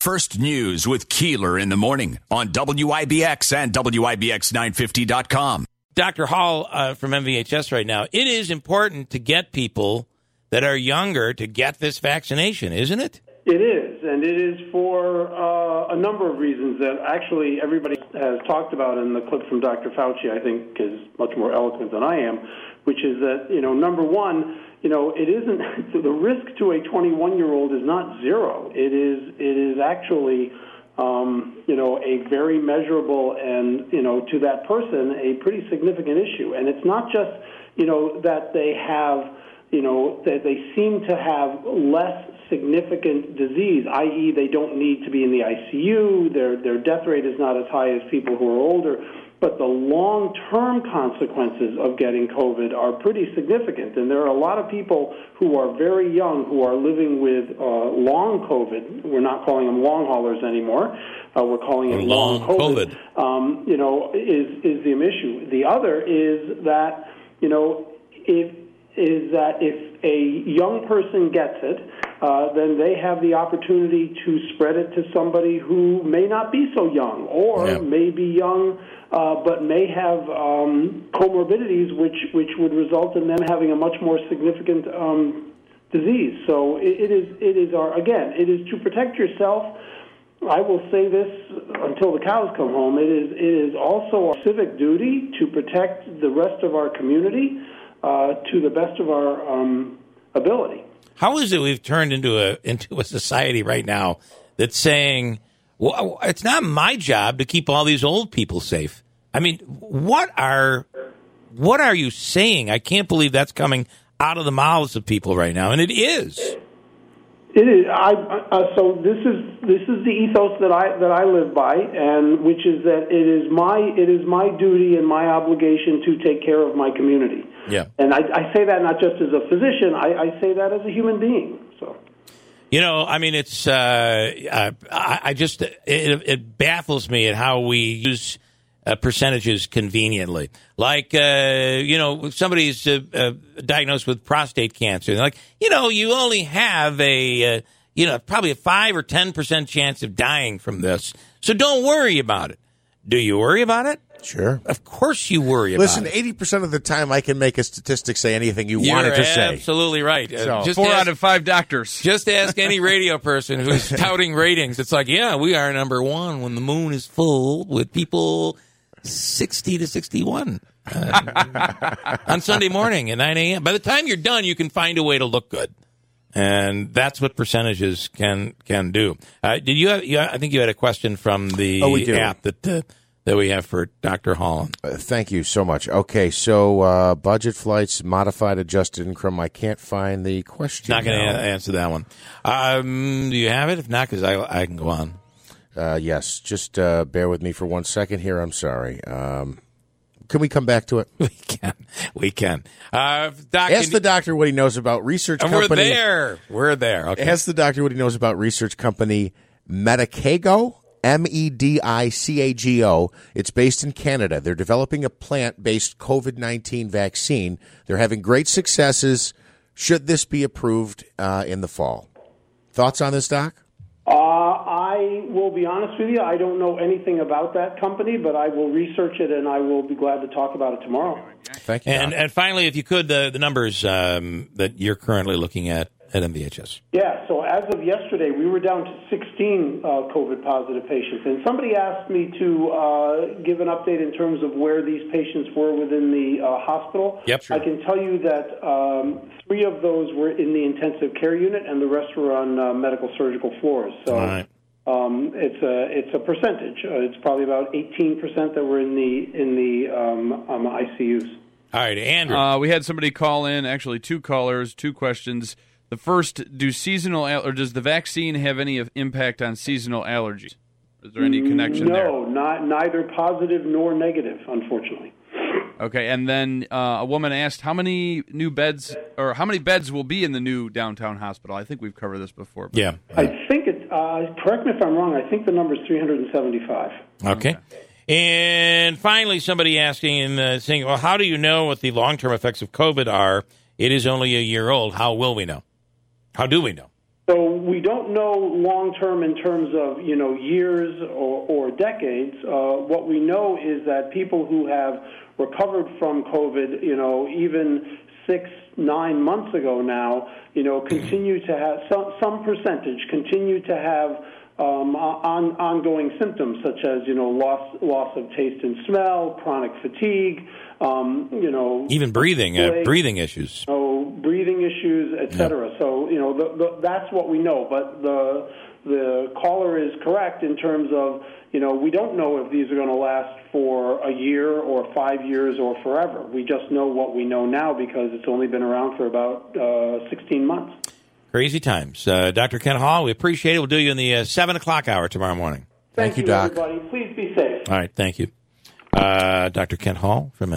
First News with Keeler in the morning on WIBX and WIBX950.com. Dr. Hall uh, from MVHS right now. It is important to get people that are younger to get this vaccination, isn't it? It is, and it is for uh, a number of reasons that actually everybody has talked about, and the clip from Dr. Fauci, I think, is much more eloquent than I am, which is that, you know, number one, you know, it isn't, the risk to a 21 year old is not zero. It is, it is actually, um, you know, a very measurable and, you know, to that person, a pretty significant issue. And it's not just, you know, that they have, you know, that they seem to have less significant disease, i.e., they don't need to be in the ICU, their, their death rate is not as high as people who are older, but the long term consequences of getting COVID are pretty significant. And there are a lot of people who are very young who are living with uh, long COVID. We're not calling them long haulers anymore. Uh, we're calling it long, long COVID. COVID. Um, you know, is is the issue. The other is that you know if is that if a young person gets it, uh, then they have the opportunity to spread it to somebody who may not be so young or Yeah. may be young uh, but may have um, comorbidities which, which would result in them having a much more significant um, disease. So it, it is it is our again it is to protect yourself. I will say this until the cows come home. It is it is also our civic duty to protect the rest of our community uh, to the best of our um, ability. How is it we've turned into a into a society right now that's saying, well, it's not my job to keep all these old people safe. I mean, what are what are you saying? I can't believe that's coming out of the mouths of people right now, and it is. It is. I, uh, so this is this is the ethos that I that I live by, and which is that it is my it is my duty and my obligation to take care of my community. Yeah. And I, I say that not just as a physician. I, I say that as a human being. So. You know, I mean, it's uh, I, I just it, it baffles me at how we use uh, percentages conveniently. Like, uh, you know, if somebody's uh, uh, diagnosed with prostate cancer, they're like, you know, you only have a, uh, you know, probably a five or ten percent chance of dying from this, so don't worry about it. Do you worry about it? Sure. Of course, you worry Listen, about it. eighty percent of the time, I can make a statistic say anything you You're want it to say. absolutely right. Uh, So- just Four ask- out of five doctors. Just ask any radio person who's touting ratings. It's like, yeah, we are number one when the moon is full with people 60 to 61 uh, on Sunday morning at 9 a.m. By the time you're done, you can find a way to look good. And that's what percentages can can do. Uh, did you, have, you? I think you had a question from the Oh, app that uh, that we have for Dr. Holland. Uh, thank you so much. Okay, so uh, budget flights, modified adjusted income. I can't find the question. Not going to answer that one. Um, do you have it? If not, because I I can go on. Uh, yes, just uh, bear with me for one second here. I'm sorry. Um, can we come back to it? We can. We can. Uh, Doc, Ask the doctor what he knows about research and we're company. there. We're there. Okay. Ask the doctor what he knows about research company Medicago, M E D I C A G O. It's based in Canada. They're developing a plant based COVID 19 vaccine. They're having great successes. Should this be approved uh, in the fall? Thoughts on this, Doc? I will be honest with you. I don't know anything about that company, but I will research it and I will be glad to talk about it tomorrow. Thank you. And and finally, if you could, the the numbers um, that you're currently looking at at MVHS. Yeah, so as of yesterday, we were down to 16 uh, COVID positive patients. And somebody asked me to uh, give an update in terms of where these patients were within the uh, hospital. Yep, sure. I can tell you that um, three of those were in the intensive care unit, and the rest were on uh, medical surgical floors. So. All right. Um, it's a it's a percentage. Uh, it's probably about 18 percent that were in the in the um, um, ICUs. All right, Andrew. Uh, we had somebody call in, actually two callers, two questions. The first, do seasonal al- or does the vaccine have any impact on seasonal allergies? Is there any connection no, there? not neither positive nor negative, unfortunately. Okay, and then uh, a woman asked how many new beds or how many beds will be in the new downtown hospital. I think we've covered this before. but- yeah. I think it. Uh, correct me if I'm wrong. I think the number is 375. Okay. And finally, somebody asking and uh, saying, "Well, how do you know what the long-term effects of COVID are? It is only a year old. How will we know? How do we know?" So we don't know long term in terms of you know years or, or decades. Uh, what we know is that people who have recovered from COVID, you know, even six, nine months ago now, you know, continue to have some, some percentage continue to have um, on, ongoing symptoms such as you know loss loss of taste and smell, chronic fatigue, um, you know, even breathing uh, breathing issues, you know, breathing issues, etc. So you know the, the, that's what we know, but the the caller is correct in terms of you know we don't know if these are going to last for a year or five years or forever. We just know what we know now because it's only been around for about uh, 16 months. Crazy times. Uh, Dr. Ken Hall, we appreciate it. We'll do you in the uh, 7 o'clock hour tomorrow morning. Thank, thank you, Doc. Everybody. Please be safe. All right. Thank you. Uh, Dr. Ken Hall from